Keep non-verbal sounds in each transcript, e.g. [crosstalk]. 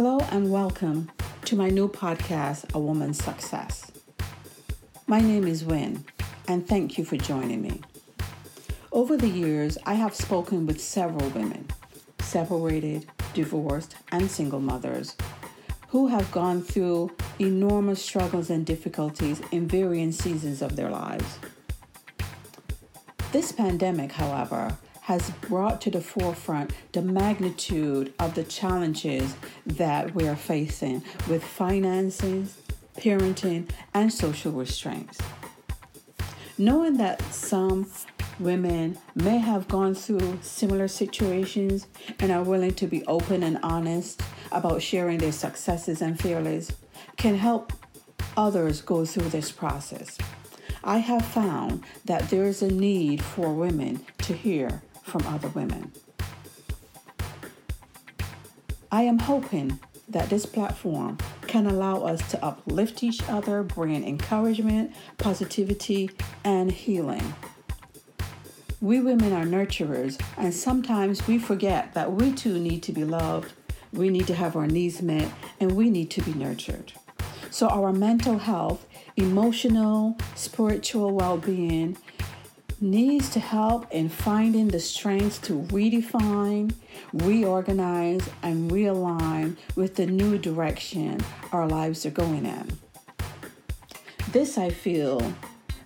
Hello and welcome to my new podcast, A Woman's Success. My name is Wynn, and thank you for joining me. Over the years, I have spoken with several women, separated, divorced, and single mothers, who have gone through enormous struggles and difficulties in varying seasons of their lives. This pandemic, however, has brought to the forefront the magnitude of the challenges that we are facing with finances, parenting, and social restraints. Knowing that some women may have gone through similar situations and are willing to be open and honest about sharing their successes and failures can help others go through this process. I have found that there is a need for women to hear from other women. I am hoping that this platform can allow us to uplift each other, bring encouragement, positivity, and healing. We women are nurturers, and sometimes we forget that we too need to be loved, we need to have our needs met, and we need to be nurtured. So, our mental health, emotional, spiritual well being, needs to help in finding the strength to redefine, reorganize, and realign with the new direction our lives are going in. This, I feel,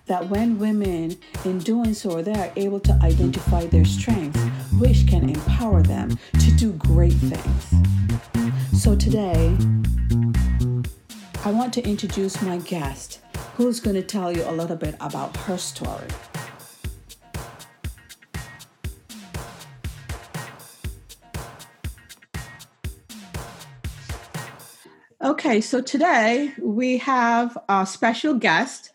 that when women, in doing so, they are able to identify their strengths, which can empower them to do great things. So today, I want to introduce my guest, who's going to tell you a little bit about her story. Okay, so today we have a special guest,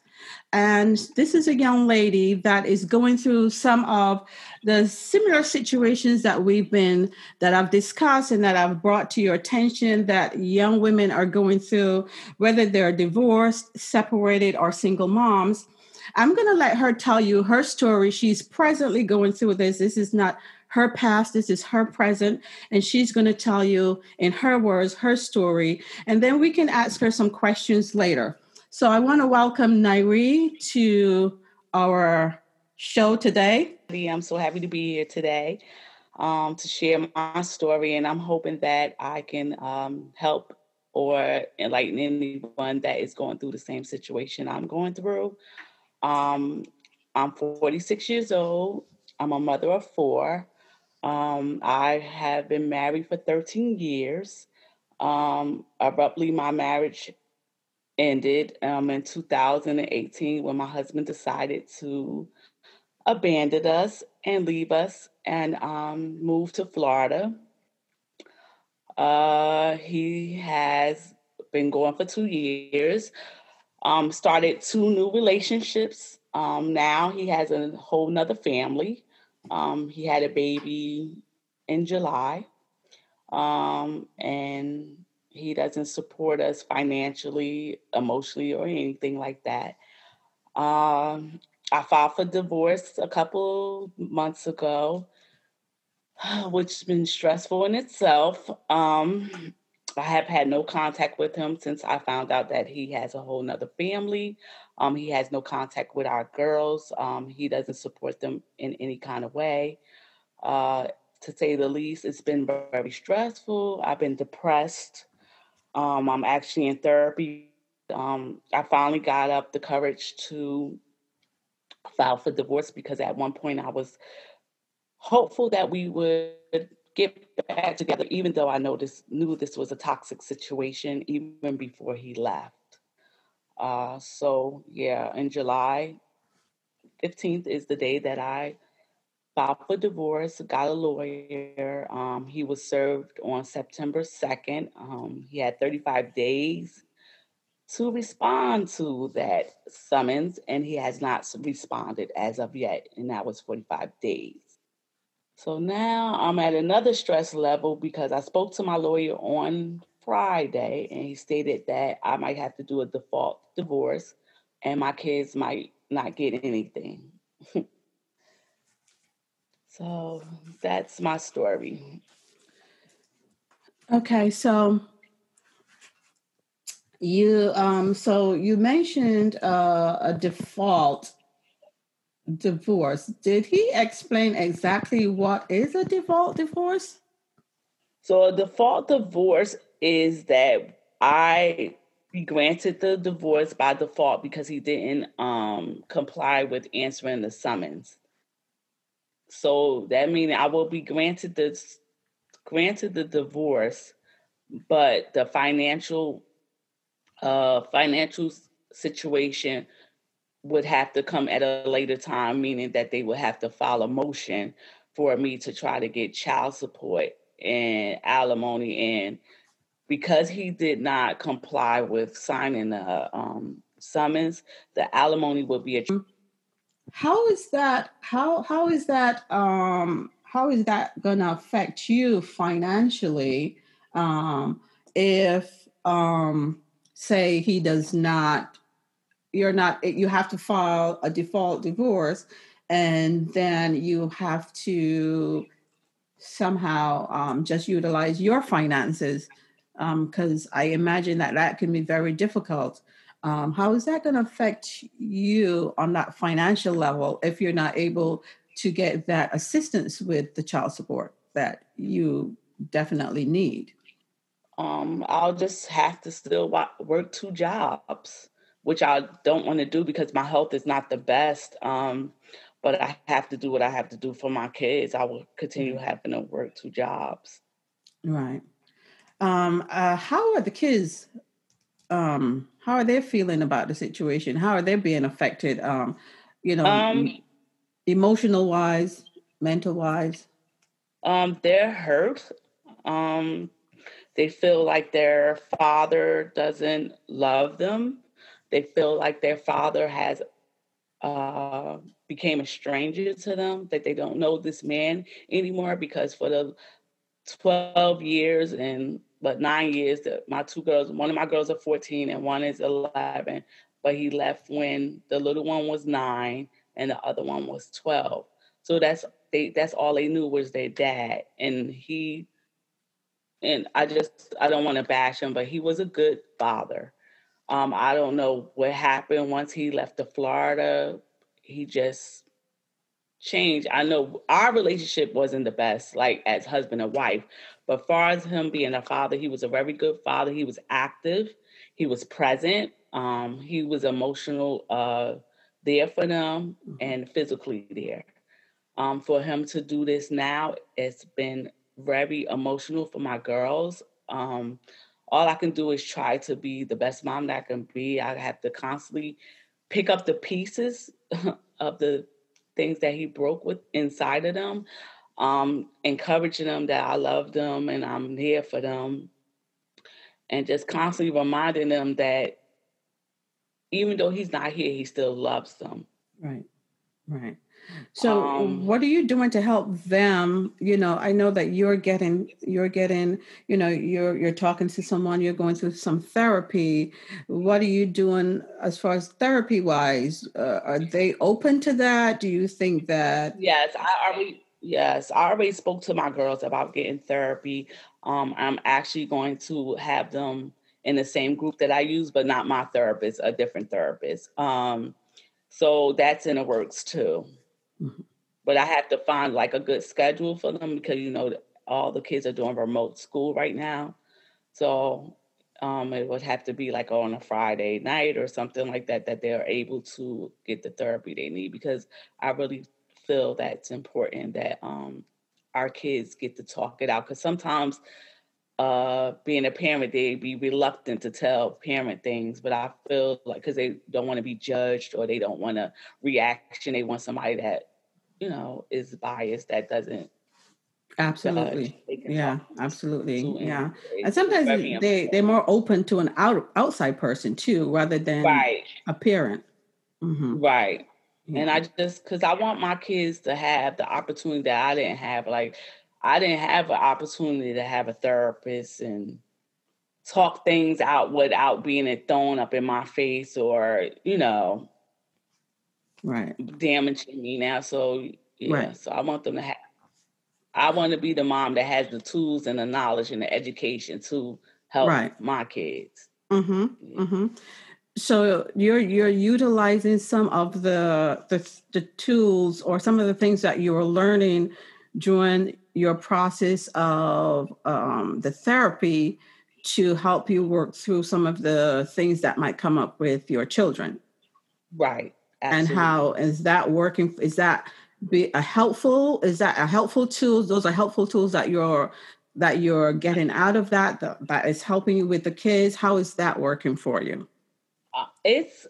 and this is a young lady that is going through some of the similar situations that we've been that I've discussed and that I've brought to your attention that young women are going through, whether they're divorced, separated, or single moms. I'm going to let her tell you her story. She's presently going through this. This is not her past, this is her present, and she's going to tell you in her words her story. And then we can ask her some questions later. So I want to welcome Nairi to our show today. I'm so happy to be here today um, to share my story, and I'm hoping that I can um, help or enlighten anyone that is going through the same situation I'm going through. Um, I'm 46 years old. I'm a mother of four. Um, I have been married for 13 years. Um, abruptly, my marriage ended um, in 2018 when my husband decided to abandon us and leave us and um, move to Florida. Uh, he has been going for two years. Um, started two new relationships. Um, now he has a whole nother family. Um, he had a baby in July, um, and he doesn't support us financially, emotionally, or anything like that. Um, I filed for divorce a couple months ago, [sighs] which has been stressful in itself. Um, I have had no contact with him since I found out that he has a whole nother family. Um, he has no contact with our girls. Um, he doesn't support them in any kind of way. Uh, to say the least, it's been very stressful. I've been depressed. Um, I'm actually in therapy. Um, I finally got up the courage to file for divorce because at one point I was hopeful that we would get back together, even though I this, knew this was a toxic situation even before he left. Uh, so yeah, in July 15th is the day that I filed for divorce, got a lawyer. Um, he was served on September 2nd. Um, he had 35 days to respond to that summons, and he has not responded as of yet, and that was 45 days. So now I'm at another stress level because I spoke to my lawyer on Friday, and he stated that I might have to do a default divorce, and my kids might not get anything. [laughs] so that's my story. Okay, so You um so you mentioned uh, a default divorce. Did he explain exactly what is a default divorce? So a default divorce is that I be granted the divorce by default because he didn't um, comply with answering the summons. So that means I will be granted the granted the divorce, but the financial uh, financial situation would have to come at a later time, meaning that they would have to file a motion for me to try to get child support and alimony and because he did not comply with signing the um, summons, the alimony would be a. How is that? How how is that? Um, how is that going to affect you financially? Um, if um, say he does not, you're not. You have to file a default divorce, and then you have to somehow um, just utilize your finances because um, I imagine that that can be very difficult. Um, how is that going to affect you on that financial level if you're not able to get that assistance with the child support that you definitely need? Um, I'll just have to still work two jobs, which I don't want to do because my health is not the best. Um, but I have to do what I have to do for my kids. I will continue mm-hmm. having to work two jobs. Right. Um, uh, how are the kids? Um, how are they feeling about the situation? How are they being affected? Um, you know, um, emotional wise, mental wise. Um, they're hurt. Um, they feel like their father doesn't love them. They feel like their father has uh, became a stranger to them. That they don't know this man anymore because for the 12 years and but nine years. That my two girls, one of my girls are 14 and one is 11. But he left when the little one was nine and the other one was 12. So that's they that's all they knew was their dad. And he and I just I don't want to bash him, but he was a good father. Um, I don't know what happened once he left to Florida. He just changed. I know our relationship wasn't the best, like as husband and wife, but far as him being a father, he was a very good father. He was active. He was present. Um, he was emotional uh, there for them mm-hmm. and physically there. Um, for him to do this now, it's been very emotional for my girls. Um, all I can do is try to be the best mom that I can be. I have to constantly pick up the pieces [laughs] of the things that he broke with inside of them um, encouraging them that I love them and I'm here for them, and just constantly reminding them that even though he's not here, he still loves them. Right, right. So, um, what are you doing to help them? You know, I know that you're getting, you're getting, you know, you're you're talking to someone, you're going through some therapy. What are you doing as far as therapy wise? Uh, are they open to that? Do you think that? Yes, I already Yes, I already spoke to my girls about getting therapy. Um, I'm actually going to have them in the same group that I use, but not my therapist, a different therapist. Um, so that's in the works too. Mm-hmm. But I have to find like a good schedule for them because you know all the kids are doing remote school right now. So um, it would have to be like on a Friday night or something like that that they're able to get the therapy they need because I really feel that it's important that um, our kids get to talk it out because sometimes uh, being a parent, they be reluctant to tell parent things, but I feel like because they don't want to be judged or they don't want a reaction, they want somebody that you know is biased that doesn't absolutely yeah absolutely yeah and sometimes they they're more open to an out, outside person too rather than right. a parent mm-hmm. right and I just because I want my kids to have the opportunity that I didn't have. Like I didn't have an opportunity to have a therapist and talk things out without being it thrown up in my face or, you know, right damaging me now. So yeah, right. so I want them to have I want to be the mom that has the tools and the knowledge and the education to help right. my kids. Mm-hmm. Mm-hmm. So you're you're utilizing some of the, the the tools or some of the things that you were learning during your process of um, the therapy to help you work through some of the things that might come up with your children. Right. Absolutely. And how is that working? Is that be a helpful? Is that a helpful tool? Those are helpful tools that you're that you're getting out of that that, that is helping you with the kids. How is that working for you? Uh, it's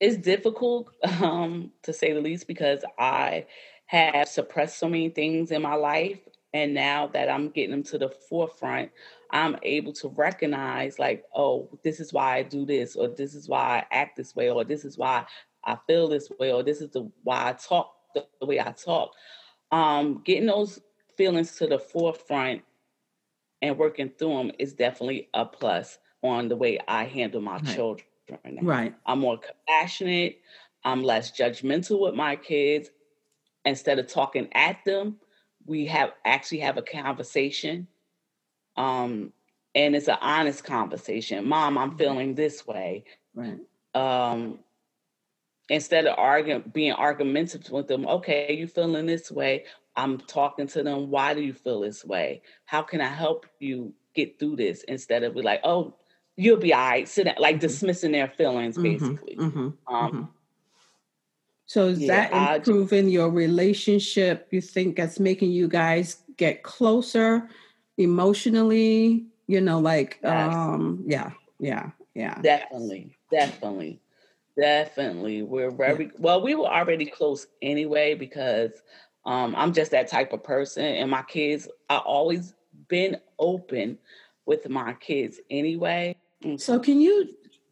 it's difficult [laughs] um, to say the least because I have suppressed so many things in my life, and now that I'm getting them to the forefront, I'm able to recognize like, oh, this is why I do this, or this is why I act this way, or this is why I feel this way, or this is the why I talk the, way I talk. Um, getting those feelings to the forefront and working through them is definitely a plus on the way I handle my right. children. Right. I'm more compassionate. I'm less judgmental with my kids. Instead of talking at them, we have actually have a conversation. Um, and it's an honest conversation. Mom, I'm mm-hmm. feeling this way. Right. Um, instead of arguing, being argumentative with them, okay, you feeling this way. I'm talking to them. Why do you feel this way? How can I help you get through this? Instead of be like, oh, you'll be all right. Sit down, like mm-hmm. dismissing their feelings, mm-hmm, basically. Mm-hmm, um, mm-hmm. So is yeah, that improving I, your relationship? You think that's making you guys get closer emotionally? You know, like yes. um, yeah, yeah, yeah. Definitely, definitely. Definitely. We're very well, we were already close anyway because um, I'm just that type of person. And my kids, I always been open with my kids anyway. Mm-hmm. So can you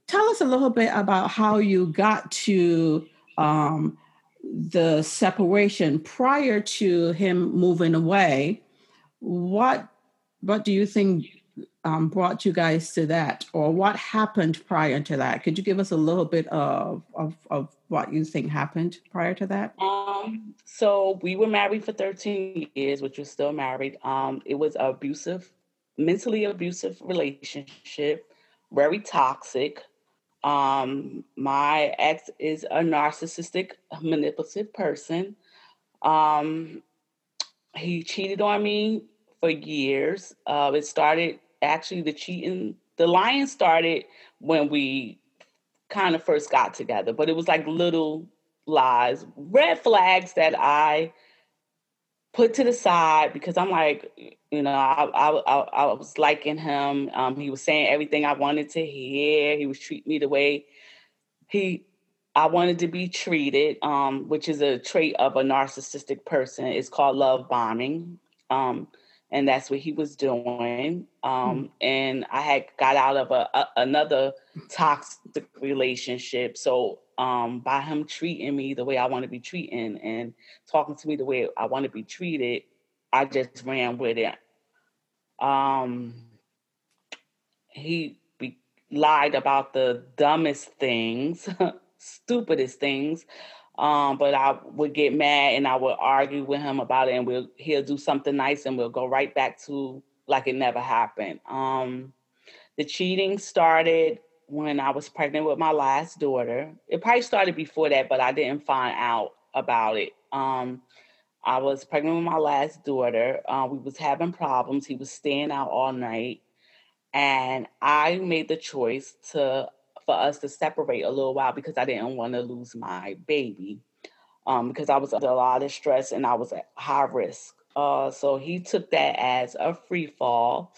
tell us a little bit about how you got to um, the separation prior to him moving away? What what do you think um, brought you guys to that, or what happened prior to that? Could you give us a little bit of, of, of what you think happened prior to that? Um, so we were married for 13 years, which was still married. Um, it was abusive, mentally abusive relationship, very toxic. Um, my ex is a narcissistic, manipulative person. Um, he cheated on me for years. Uh, it started actually the cheating, the lying started when we kind of first got together, but it was like little lies, red flags that I put to the side because I'm like, you know, I I, I, I was liking him. Um, he was saying everything I wanted to hear. He was treating me the way he I wanted to be treated, um, which is a trait of a narcissistic person. It's called love bombing. Um, and that's what he was doing. Um, mm. And I had got out of a, a another toxic relationship. So um, by him treating me the way I want to be treated and talking to me the way I want to be treated, I just ran with it. Um, he be- lied about the dumbest things, [laughs] stupidest things. Um, but I would get mad and I would argue with him about it, and we'll he'll do something nice, and we'll go right back to like it never happened. Um, the cheating started when I was pregnant with my last daughter. It probably started before that, but I didn't find out about it. Um, I was pregnant with my last daughter. Uh, we was having problems. He was staying out all night, and I made the choice to for us to separate a little while because I didn't want to lose my baby. Um, because I was under a lot of stress and I was at high risk. Uh, so he took that as a free fall,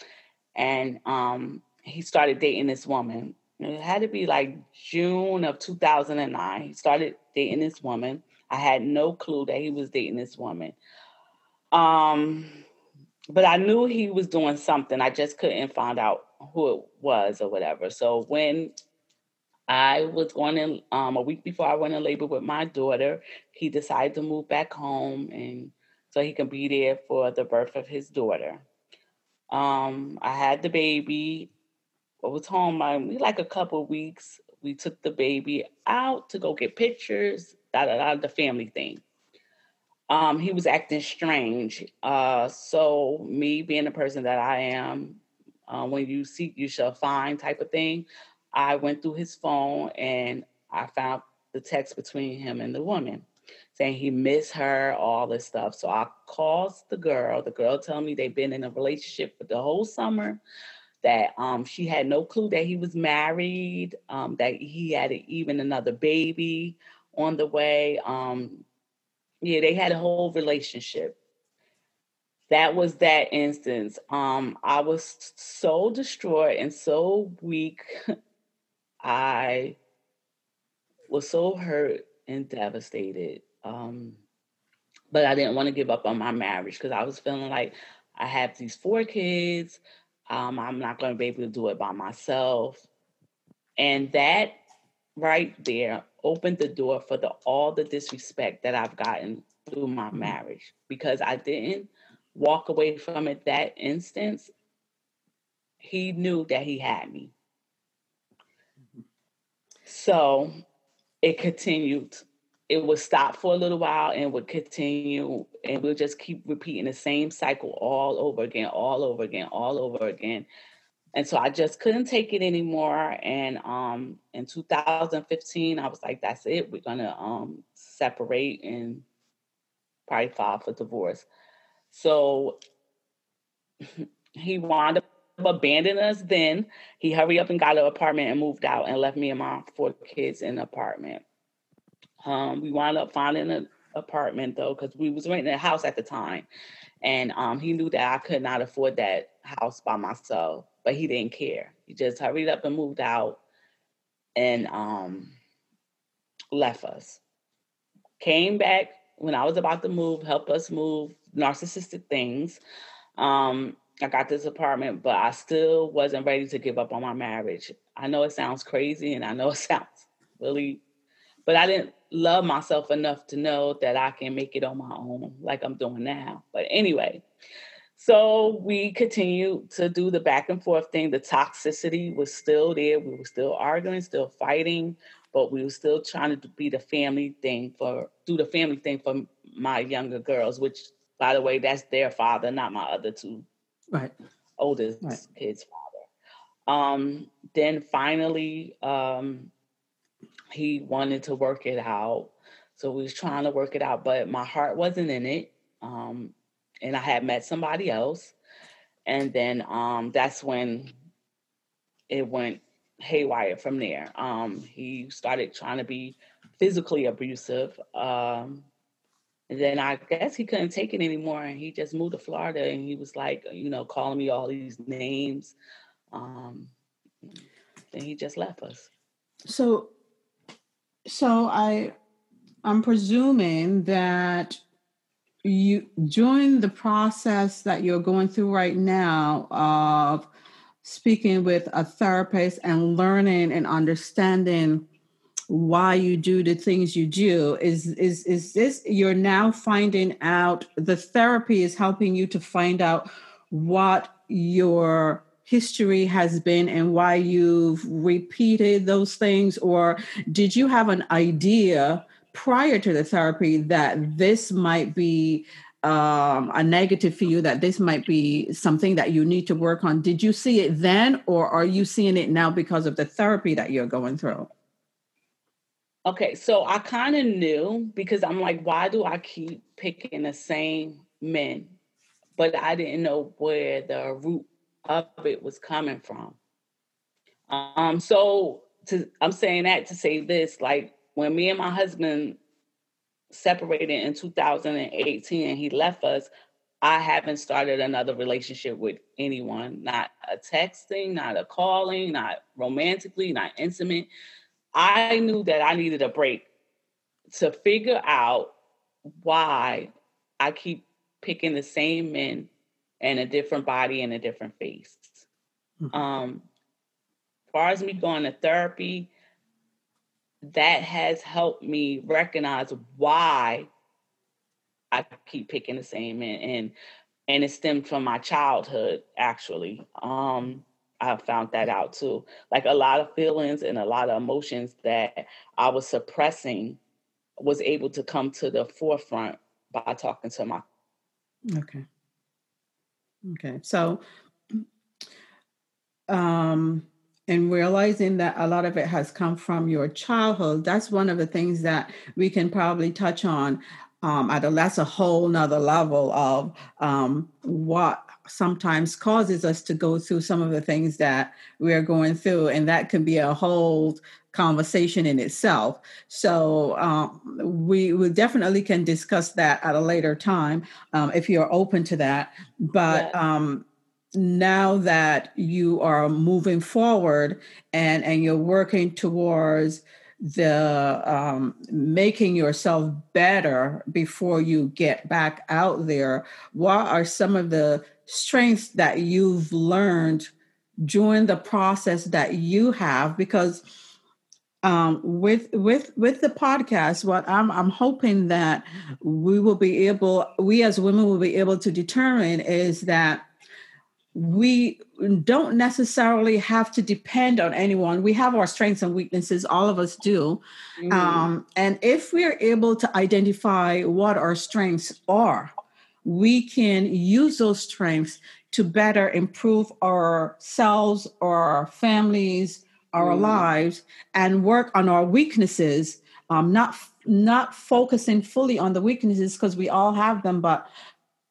and um, he started dating this woman. It had to be like June of 2009. He started dating this woman. I had no clue that he was dating this woman. Um, but I knew he was doing something. I just couldn't find out who it was or whatever. So when I was going in um, a week before I went in labor with my daughter. He decided to move back home, and so he can be there for the birth of his daughter. Um, I had the baby. I was home um, like a couple weeks. We took the baby out to go get pictures. Da da da. The family thing. Um, he was acting strange. Uh, so me being the person that I am, uh, when you seek, you shall find type of thing. I went through his phone and I found the text between him and the woman saying he missed her, all this stuff. So I called the girl. The girl told me they've been in a relationship for the whole summer. That um, she had no clue that he was married. Um, that he had even another baby on the way. Um, yeah, they had a whole relationship. That was that instance. Um, I was so distraught and so weak. [laughs] I was so hurt and devastated. Um, but I didn't want to give up on my marriage because I was feeling like I have these four kids. Um, I'm not going to be able to do it by myself. And that right there opened the door for the all the disrespect that I've gotten through my mm-hmm. marriage because I didn't walk away from it that instance. He knew that he had me. So it continued. It would stop for a little while and would continue, and we'll just keep repeating the same cycle all over again, all over again, all over again. And so I just couldn't take it anymore. And um, in 2015, I was like, "That's it. We're gonna um, separate and probably file for divorce." So [laughs] he wound up abandoned us then. He hurried up and got an apartment and moved out and left me and my four kids in an apartment. Um, we wound up finding an apartment though, because we was renting a house at the time. And um, he knew that I could not afford that house by myself, but he didn't care. He just hurried up and moved out and um, left us. Came back when I was about to move, helped us move narcissistic things. Um, I got this apartment, but I still wasn't ready to give up on my marriage. I know it sounds crazy and I know [laughs] it sounds really, but I didn't love myself enough to know that I can make it on my own like I'm doing now. But anyway, so we continued to do the back and forth thing. The toxicity was still there. We were still arguing, still fighting, but we were still trying to be the family thing for do the family thing for my younger girls, which by the way, that's their father, not my other two right. Oldest right. kid's father. Um then finally um he wanted to work it out. So we was trying to work it out but my heart wasn't in it um and i had met somebody else. And then um that's when it went haywire from there. Um he started trying to be physically abusive um and then I guess he couldn't take it anymore and he just moved to Florida and he was like, you know, calling me all these names. Um, then he just left us. So so I I'm presuming that you during the process that you're going through right now of speaking with a therapist and learning and understanding why you do the things you do is is is this you're now finding out the therapy is helping you to find out what your history has been and why you've repeated those things or did you have an idea prior to the therapy that this might be um, a negative for you that this might be something that you need to work on? Did you see it then or are you seeing it now because of the therapy that you're going through Okay, so I kind of knew because I'm like, why do I keep picking the same men? But I didn't know where the root of it was coming from. Um, so to I'm saying that to say this, like when me and my husband separated in 2018 and he left us, I haven't started another relationship with anyone, not a texting, not a calling, not romantically, not intimate. I knew that I needed a break to figure out why I keep picking the same men and a different body and a different face. Mm-hmm. Um, as far as me going to therapy, that has helped me recognize why I keep picking the same men and and it stemmed from my childhood actually. Um, I found that out too. Like a lot of feelings and a lot of emotions that I was suppressing was able to come to the forefront by talking to my Okay. Okay. So um, and realizing that a lot of it has come from your childhood, that's one of the things that we can probably touch on. Um, at a that's a whole nother level of um, what sometimes causes us to go through some of the things that we are going through, and that can be a whole conversation in itself. So um, we, we definitely can discuss that at a later time um, if you're open to that. But yeah. um, now that you are moving forward and and you're working towards the um, making yourself better before you get back out there what are some of the strengths that you've learned during the process that you have because um, with with with the podcast what I'm, I'm hoping that we will be able we as women will be able to determine is that we don't necessarily have to depend on anyone. We have our strengths and weaknesses, all of us do. Mm-hmm. Um, and if we're able to identify what our strengths are, we can use those strengths to better improve ourselves, our families, our mm-hmm. lives, and work on our weaknesses. Um, not not focusing fully on the weaknesses because we all have them, but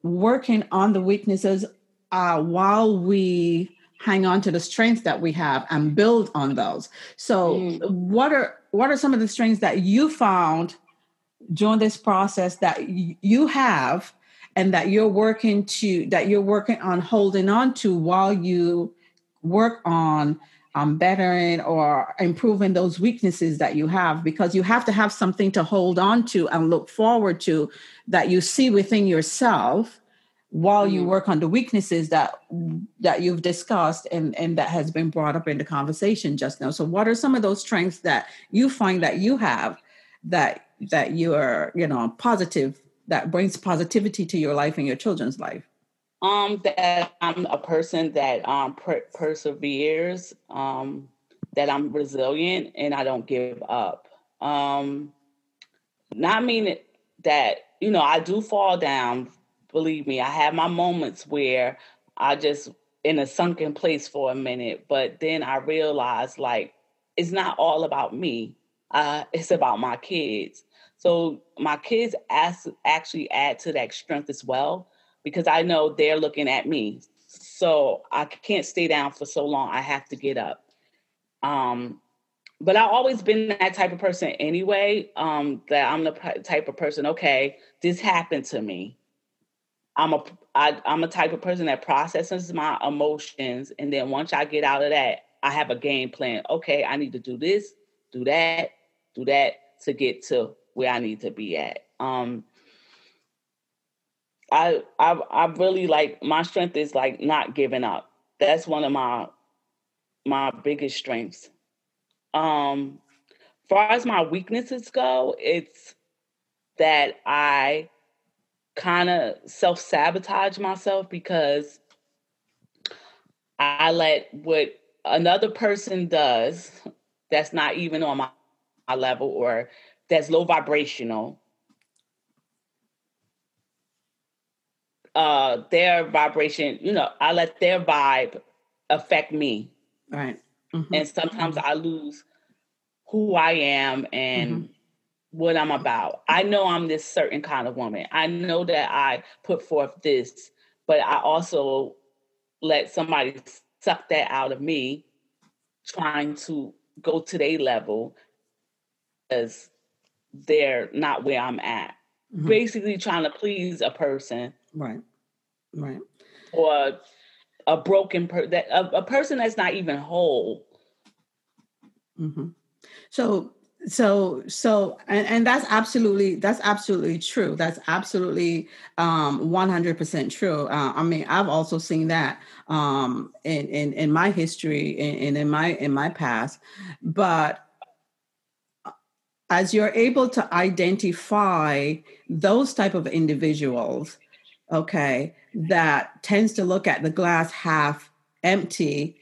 working on the weaknesses uh, while we hang on to the strengths that we have and build on those. So, mm. what are what are some of the strengths that you found during this process that y- you have and that you're working to that you're working on holding on to while you work on um, bettering or improving those weaknesses that you have because you have to have something to hold on to and look forward to that you see within yourself while you mm. work on the weaknesses that that you've discussed and and that has been brought up in the conversation just now so what are some of those strengths that you find that you have that that you are you know positive that brings positivity to your life and your children's life um that i'm a person that um per- perseveres um that i'm resilient and i don't give up um not mean that you know i do fall down believe me, I have my moments where I just in a sunken place for a minute, but then I realized like it's not all about me. Uh, it's about my kids. So my kids ask, actually add to that strength as well because I know they're looking at me. So I can't stay down for so long. I have to get up. Um, but I've always been that type of person anyway. Um, that I'm the type of person. Okay, this happened to me. I'm a I, I'm a type of person that processes my emotions, and then once I get out of that, I have a game plan. Okay, I need to do this, do that, do that to get to where I need to be at. Um, I I I really like my strength is like not giving up. That's one of my my biggest strengths. Um, far as my weaknesses go, it's that I kind of self sabotage myself because I let what another person does that's not even on my, my level or that's low vibrational uh their vibration you know i let their vibe affect me right mm-hmm. and sometimes mm-hmm. i lose who i am and mm-hmm what I'm about. I know I'm this certain kind of woman. I know that I put forth this, but I also let somebody suck that out of me trying to go to their level because they're not where I'm at. Mm-hmm. Basically trying to please a person. Right. Right. Or a broken person that a, a, person that's not even whole. Mm-hmm. So so so and, and that's absolutely that's absolutely true that's absolutely um 100% true uh, i mean i've also seen that um in in, in my history and in, in my in my past but as you're able to identify those type of individuals okay that tends to look at the glass half empty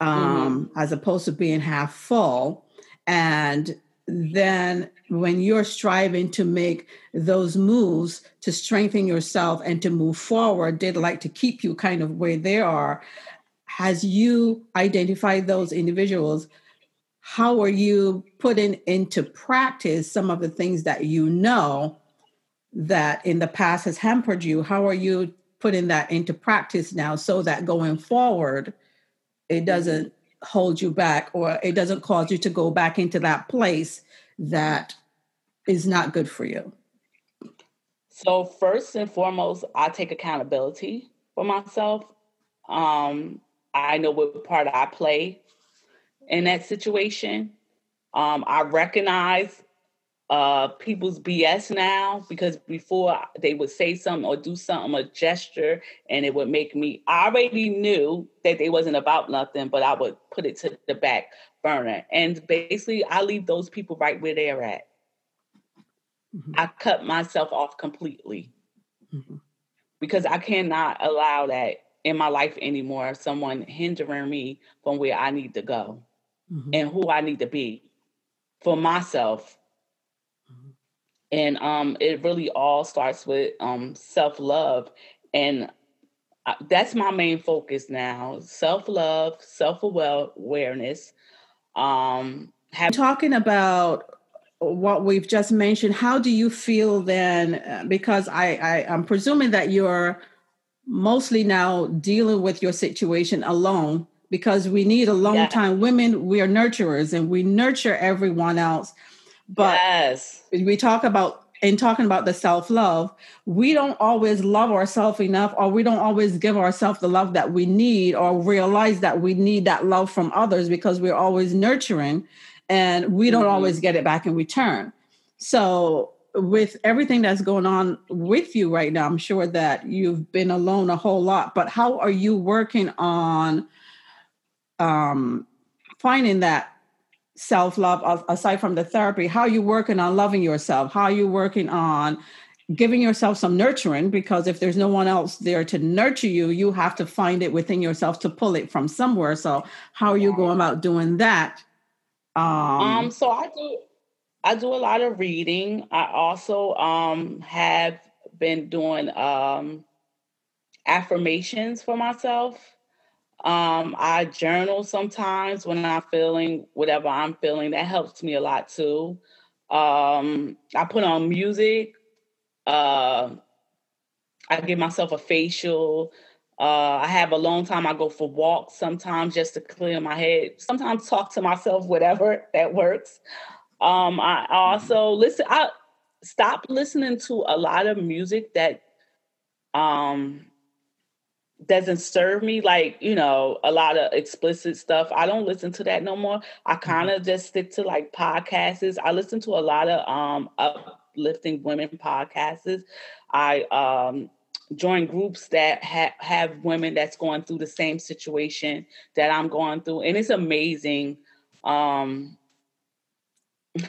um mm-hmm. as opposed to being half full and then when you're striving to make those moves to strengthen yourself and to move forward, they'd like to keep you kind of where they are. as you identify those individuals, how are you putting into practice some of the things that you know that in the past has hampered you? How are you putting that into practice now so that going forward, it doesn't hold you back or it doesn't cause you to go back into that place that is not good for you? So, first and foremost, I take accountability for myself. Um, I know what part I play in that situation. Um, I recognize uh, people's BS now because before they would say something or do something, a gesture, and it would make me. I already knew that they wasn't about nothing, but I would put it to the back burner, and basically, I leave those people right where they're at. Mm-hmm. I cut myself off completely mm-hmm. because I cannot allow that in my life anymore. Someone hindering me from where I need to go mm-hmm. and who I need to be for myself. Mm-hmm. And um, it really all starts with um, self love. And I, that's my main focus now self love, self awareness. Um, have- Talking about what we've just mentioned, how do you feel then? Uh, because I, I I'm presuming that you're mostly now dealing with your situation alone because we need a long yes. time women we are nurturers and we nurture everyone else but yes. we talk about in talking about the self-love we don't always love ourselves enough or we don't always give ourselves the love that we need or realize that we need that love from others because we're always nurturing and we don't mm-hmm. always get it back in return so with everything that's going on with you right now, I'm sure that you've been alone a whole lot, but how are you working on um, finding that self love aside from the therapy? How are you working on loving yourself? How are you working on giving yourself some nurturing? Because if there's no one else there to nurture you, you have to find it within yourself to pull it from somewhere. So, how are you going about doing that? Um, um so I do I do a lot of reading. I also um, have been doing um, affirmations for myself. Um, I journal sometimes when I'm feeling whatever I'm feeling. That helps me a lot too. Um, I put on music. Uh, I give myself a facial. Uh, I have a long time. I go for walks sometimes just to clear my head. Sometimes talk to myself, whatever [laughs] that works. Um, I mm-hmm. also listen. I stop listening to a lot of music that um doesn't serve me like you know a lot of explicit stuff i don't listen to that no more i mm-hmm. kind of just stick to like podcasts i listen to a lot of um uplifting women podcasts i um join groups that ha- have women that's going through the same situation that i'm going through and it's amazing um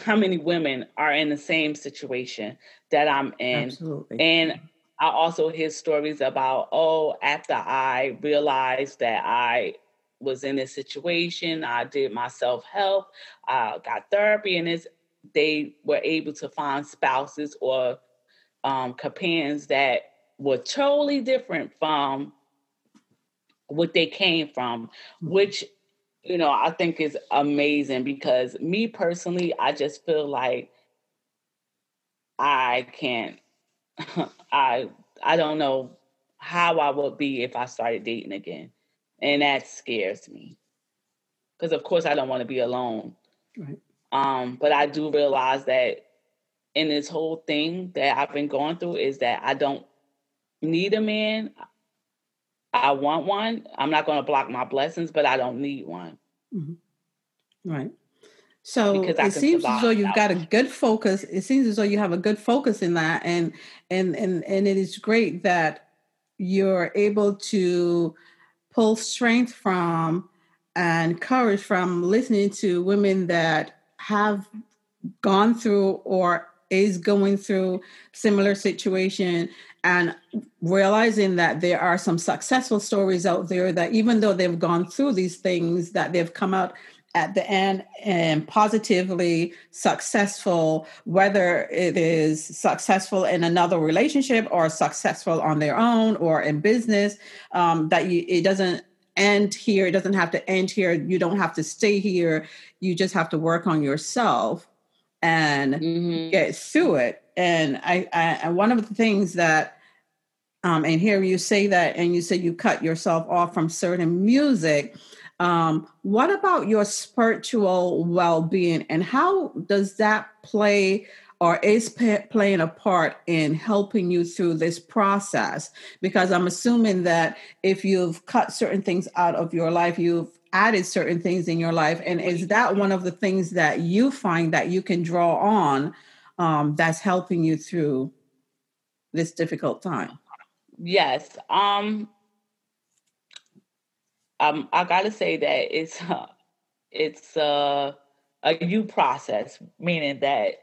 how many women are in the same situation that I'm in. Absolutely. And I also hear stories about, oh, after I realized that I was in this situation, I did my self help, I got therapy, and it's, they were able to find spouses or um, companions that were totally different from what they came from, mm-hmm. which you know, I think is amazing because me personally, I just feel like I can't [laughs] I I don't know how I would be if I started dating again. And that scares me. Because of course I don't want to be alone. Right. Um, but I do realize that in this whole thing that I've been going through is that I don't need a man. I want one. I'm not going to block my blessings, but I don't need one. Mm-hmm. Right. So it seems as though you've got a good focus. It seems as though you have a good focus in that, and and and and it is great that you're able to pull strength from and courage from listening to women that have gone through or is going through similar situation and realizing that there are some successful stories out there that even though they've gone through these things that they've come out at the end and positively successful whether it is successful in another relationship or successful on their own or in business um, that you, it doesn't end here. It doesn't have to end here. You don't have to stay here. You just have to work on yourself and mm-hmm. get through it. And I, I, and one of the things that, um, and here you say that, and you say you cut yourself off from certain music. Um, what about your spiritual well being, and how does that play or is playing a part in helping you through this process? Because I'm assuming that if you've cut certain things out of your life, you've added certain things in your life. And is that one of the things that you find that you can draw on um, that's helping you through this difficult time? Yes. Um, um, I gotta say that it's [laughs] it's uh, a you process, meaning that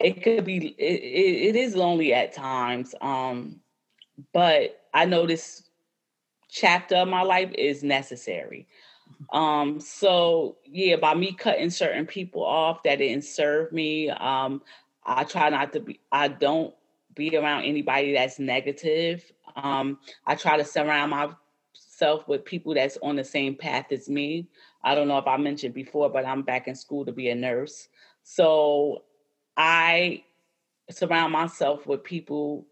it could be it, it is lonely at times um but i know this chapter of my life is necessary. Um so yeah by me cutting certain people off that didn't serve me um i try not to be i don't be around anybody that's negative. Um i try to surround myself with people that's on the same path as me i don't know if i mentioned before but i'm back in school to be a nurse so I surround myself with people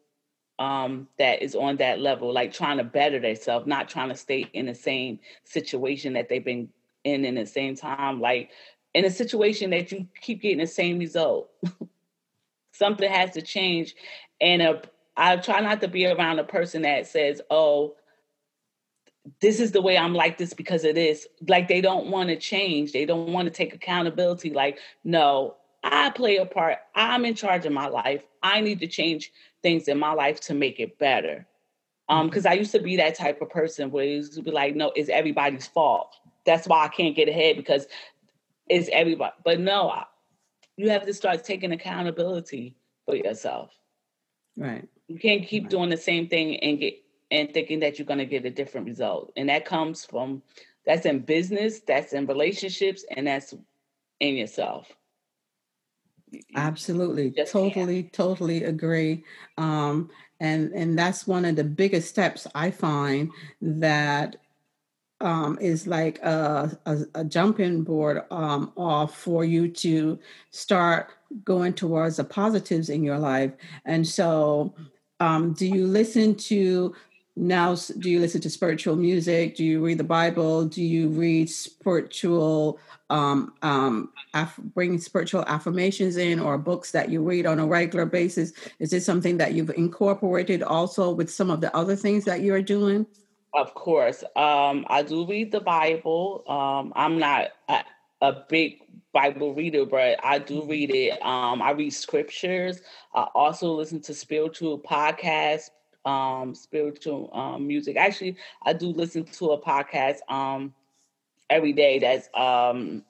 um, that is on that level, like trying to better themselves, not trying to stay in the same situation that they've been in in the same time, like in a situation that you keep getting the same result. [laughs] Something has to change, and a, I try not to be around a person that says, "Oh, this is the way I'm like this because it is." Like they don't want to change. They don't want to take accountability. Like, no, I play a part. I'm in charge of my life. I need to change things in my life to make it better. Um, because mm-hmm. I used to be that type of person where it used to be like, no, it's everybody's fault. That's why I can't get ahead because it's everybody. But no, I, you have to start taking accountability for yourself. Right. You can't keep right. doing the same thing and get and thinking that you're going to get a different result. And that comes from that's in business, that's in relationships, and that's in yourself. Absolutely, totally, can't. totally agree. Um, and and that's one of the biggest steps I find that um, is like a, a, a jumping board um, off for you to start going towards the positives in your life. And so, um, do you listen to now? Do you listen to spiritual music? Do you read the Bible? Do you read spiritual um, um, bring spiritual affirmations in or books that you read on a regular basis? Is this something that you've incorporated also with some of the other things that you're doing? Of course. Um, I do read the Bible. Um, I'm not a, a, big Bible reader, but I do read it. Um, I read scriptures. I also listen to spiritual podcasts, um, spiritual um, music. Actually, I do listen to a podcast um, every day that's um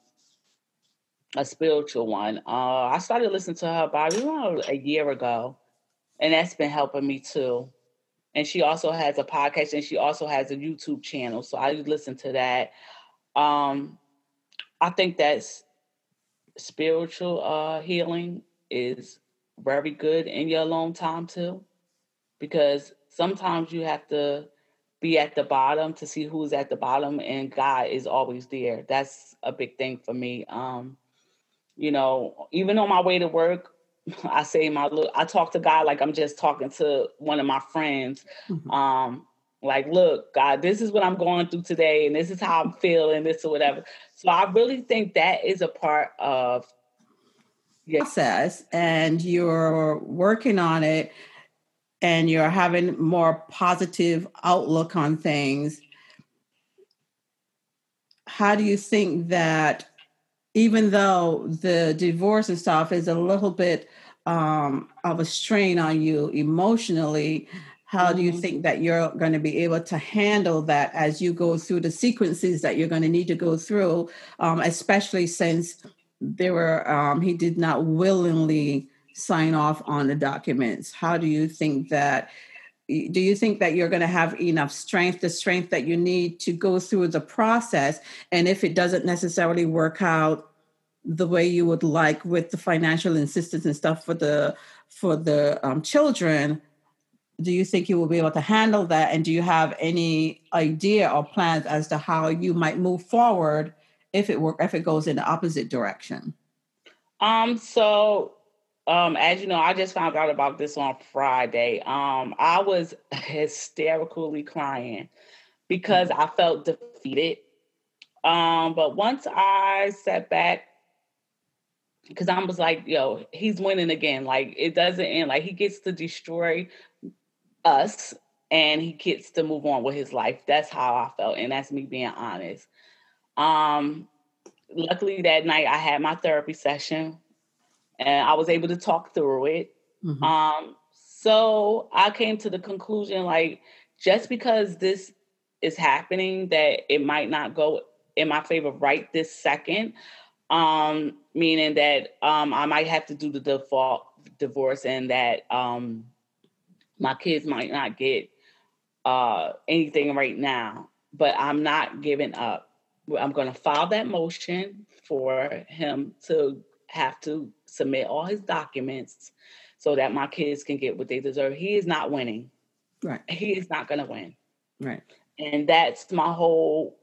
a spiritual one. Uh, I started listening to her about a year ago, and that's been helping me too. And she also has a podcast, and she also has a YouTube channel, so I listen to that. Um, I think that's spiritual uh, healing is very good in your alone time too, because sometimes you have to be at the bottom to see who's at the bottom and God is always there. That's a big thing for me. Um, you know, even on my way to work, [laughs] I say my look, I talk to God like I'm just talking to one of my friends. Mm-hmm. Um, like, look, God, this is what I'm going through today, and this is how I'm feeling, this or whatever. So I really think that is a part of process and you're working on it and you're having more positive outlook on things how do you think that even though the divorce and stuff is a little bit um, of a strain on you emotionally how do you mm-hmm. think that you're going to be able to handle that as you go through the sequences that you're going to need to go through um, especially since there were um, he did not willingly sign off on the documents? How do you think that? Do you think that you're going to have enough strength, the strength that you need to go through the process? And if it doesn't necessarily work out the way you would like with the financial assistance and stuff for the for the um, children, do you think you will be able to handle that? And do you have any idea or plans as to how you might move forward if it work if it goes in the opposite direction? Um, so um, as you know, I just found out about this on Friday. Um, I was [laughs] hysterically crying because I felt defeated. Um, but once I sat back, because I was like, yo, he's winning again. Like it doesn't end. Like he gets to destroy us and he gets to move on with his life. That's how I felt. And that's me being honest. Um, luckily that night I had my therapy session and I was able to talk through it. Mm-hmm. Um, so I came to the conclusion like just because this is happening that it might not go in my favor right this second um meaning that um I might have to do the default divorce and that um my kids might not get uh, anything right now, but I'm not giving up. I'm going to file that motion for him to have to submit all his documents so that my kids can get what they deserve. He is not winning. Right. He is not going to win. Right. And that's my whole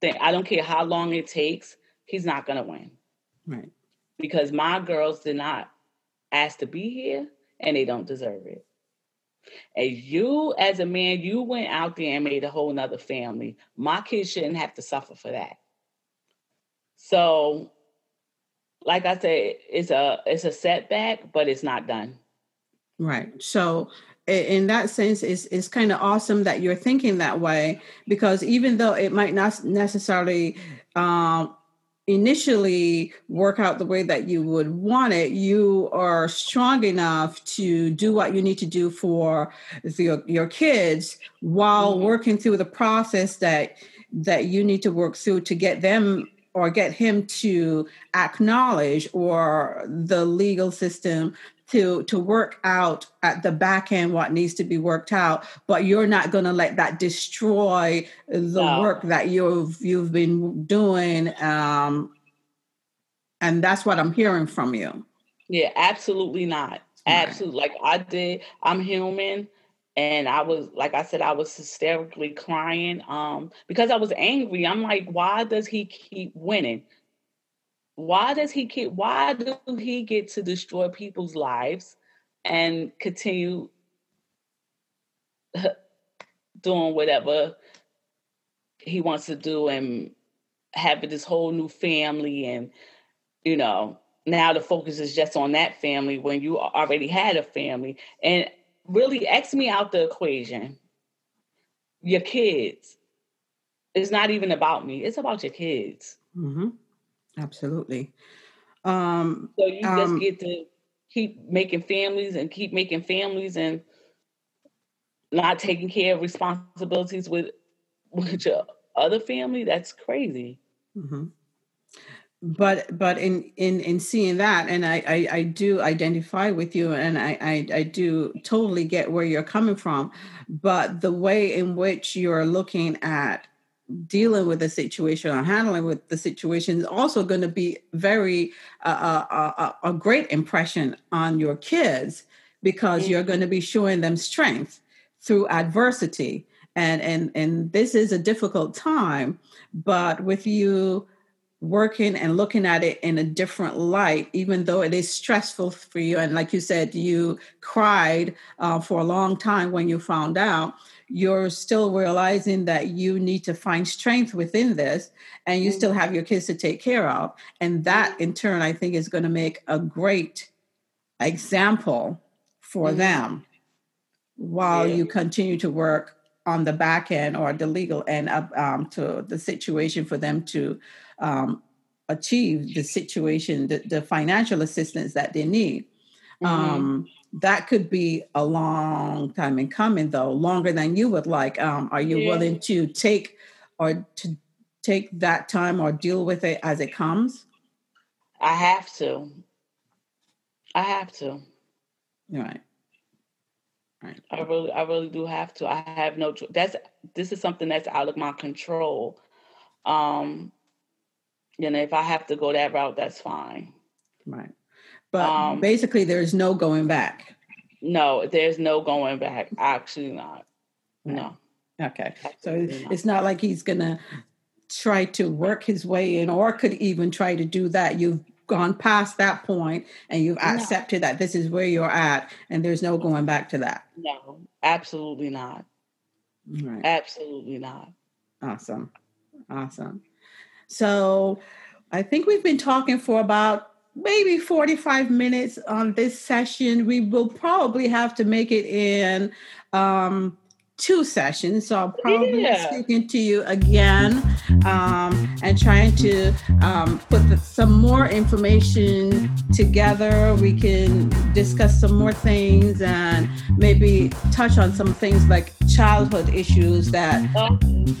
thing. I don't care how long it takes, he's not going to win. Right. Because my girls did not ask to be here and they don't deserve it. And you, as a man, you went out there and made a whole nother family. My kids shouldn't have to suffer for that. So, like I said, it's a it's a setback, but it's not done. Right. So in that sense it's, it's kind of awesome that you're thinking that way because even though it might not necessarily um, initially work out the way that you would want it, you are strong enough to do what you need to do for the, your kids while mm-hmm. working through the process that that you need to work through to get them or get him to acknowledge or the legal system to to work out at the back end what needs to be worked out but you're not going to let that destroy the no. work that you've you've been doing um and that's what i'm hearing from you yeah absolutely not right. absolutely like i did i'm human and i was like i said i was hysterically crying um because i was angry. I'm like why does he keep winning? Why does he keep why do he get to destroy people's lives and continue doing whatever he wants to do and having this whole new family and you know now the focus is just on that family when you already had a family. And really X me out the equation your kids it's not even about me it's about your kids mm-hmm. Absolutely. Um, so you um, just get to keep making families and keep making families and not taking care of responsibilities with [laughs] with your other family. That's crazy. Mm-hmm. But but in in in seeing that, and I, I I do identify with you, and I, I I do totally get where you're coming from. But the way in which you're looking at dealing with the situation or handling with the situation is also going to be very uh, uh, uh, uh, a great impression on your kids because you're going to be showing them strength through adversity and and and this is a difficult time but with you working and looking at it in a different light even though it is stressful for you and like you said you cried uh, for a long time when you found out you're still realizing that you need to find strength within this and you still have your kids to take care of and that in turn i think is going to make a great example for mm-hmm. them while yeah. you continue to work on the back end or the legal end up um, to the situation for them to um, achieve the situation the, the, financial assistance that they need. Mm-hmm. um, that could be a long time in coming though longer than you would like. Um, are you yeah. willing to take or to take that time or deal with it as it comes? I have to. I have to. Right. Right. I really i really do have to. I have no choice. That's this is something that's out of my control. Um know if i have to go that route that's fine right but um, basically, there's no going back. No, there's no going back. Actually, not. No. Okay. So it's not like he's going to try to work his way in or could even try to do that. You've gone past that point and you've accepted no. that this is where you're at and there's no going back to that. No, absolutely not. Right. Absolutely not. Awesome. Awesome. So I think we've been talking for about maybe 45 minutes on this session. We will probably have to make it in um, two sessions. So I'll probably yeah. be speaking to you again um, and trying to um, put the, some more information together. We can discuss some more things and maybe touch on some things like childhood issues that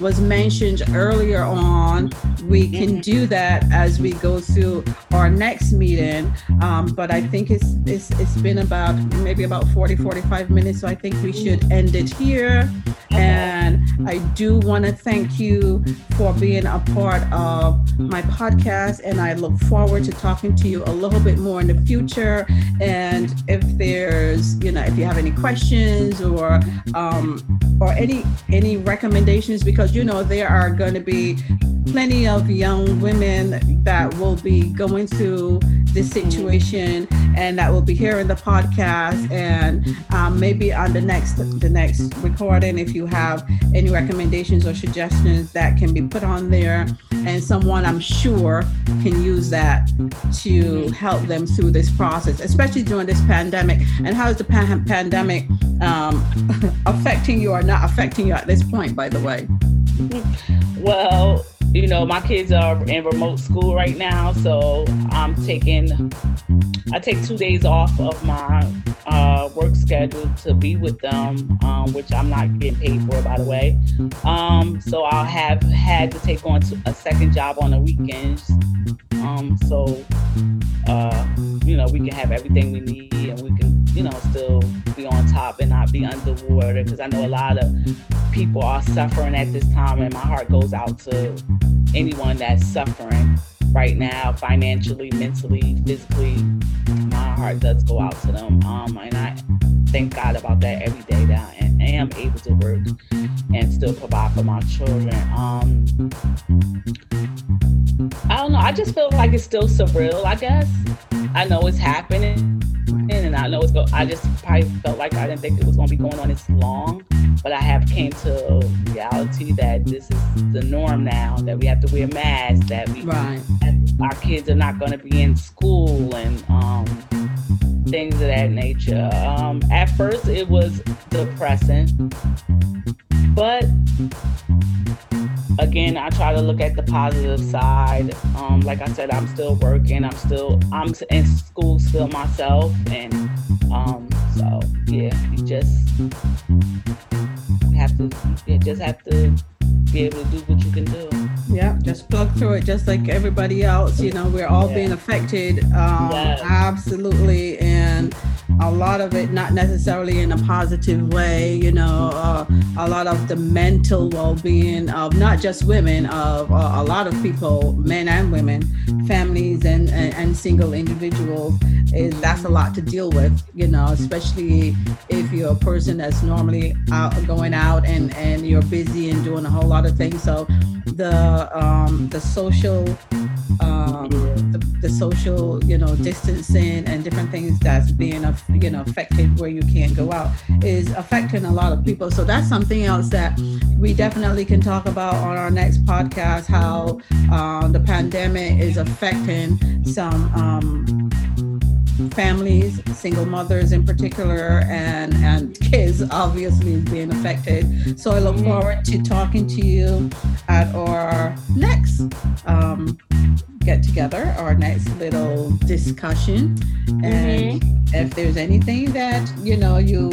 was mentioned earlier on. We can do that as we go through our next meeting. Um, but I think it's, it's it's been about maybe about 40, 45 minutes. So I think we should end it here. And I do want to thank you for being a part of my podcast. And I look forward to talking to you a little bit more in the future. And if there's, you know, if you have any questions or um, or any any recommendations, because you know there are going to be plenty of young women that will be going through this situation and that will be here in the podcast and um, maybe on the next the next recording if you have any recommendations or suggestions that can be put on there and someone i'm sure can use that to help them through this process especially during this pandemic. And how is the pan- pandemic um, [laughs] affecting you or not affecting you at this point by the way? Well you know, my kids are in remote school right now, so I'm taking I take two days off of my uh, work schedule to be with them, um, which I'm not getting paid for, by the way. Um, so I'll have had to take on a second job on the weekends, um, so uh, you know we can have everything we need and we can you know still be on top and not be underwater because I know a lot of people are suffering at this time, and my heart goes out to anyone that's suffering right now, financially, mentally, physically. My heart does go out to them, um, and I thank God about that every day that I am able to work and still provide for my children. Um, I don't know. I just feel like it's still surreal. I guess I know it's happening I know it's go. I just probably felt like I didn't think it was going to be going on this long, but I have came to reality that this is the norm now. That we have to wear masks. That we, right. our kids are not going to be in school and um, things of that nature. Um, at first, it was depressing, but again, I try to look at the positive side. Um, like I said, I'm still working. I'm still I'm in school still myself, and um, so yeah, you just have to you just have to be able to do what you can do. Yeah, just plug through it, just like everybody else. You know, we're all yeah. being affected. Um, yeah. Absolutely, and a lot of it not necessarily in a positive way. You know, uh, a lot of the mental well-being of not just women, of uh, a lot of people, men and women, families and, and, and single individuals. Is that's a lot to deal with. You know, especially if you're a person that's normally out going out and and you're busy and doing a whole lot of things. So the um, the social um, the, social you know distancing and different things that's being you know affected where you can't go out is affecting a lot of people. So that's something else that we definitely can talk about on our next podcast. How uh, the pandemic is affecting some. Um, families, single mothers in particular, and, and kids obviously being affected. So I look forward to talking to you at our next um, get together, our next little discussion. And mm-hmm. if there's anything that, you know, you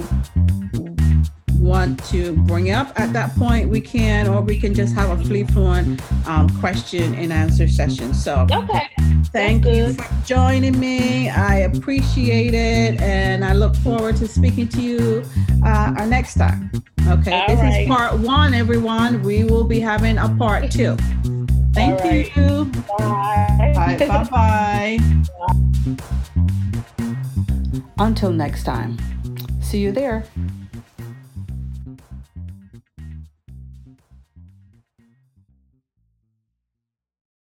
want to bring up at that point, we can, or we can just have a free flowing um, question and answer session. So, okay. Thank you for joining me. I appreciate it, and I look forward to speaking to you uh, our next time. Okay, All this right. is part one, everyone. We will be having a part two. Thank right. you. Bye. Bye. Bye. Until next time See you there.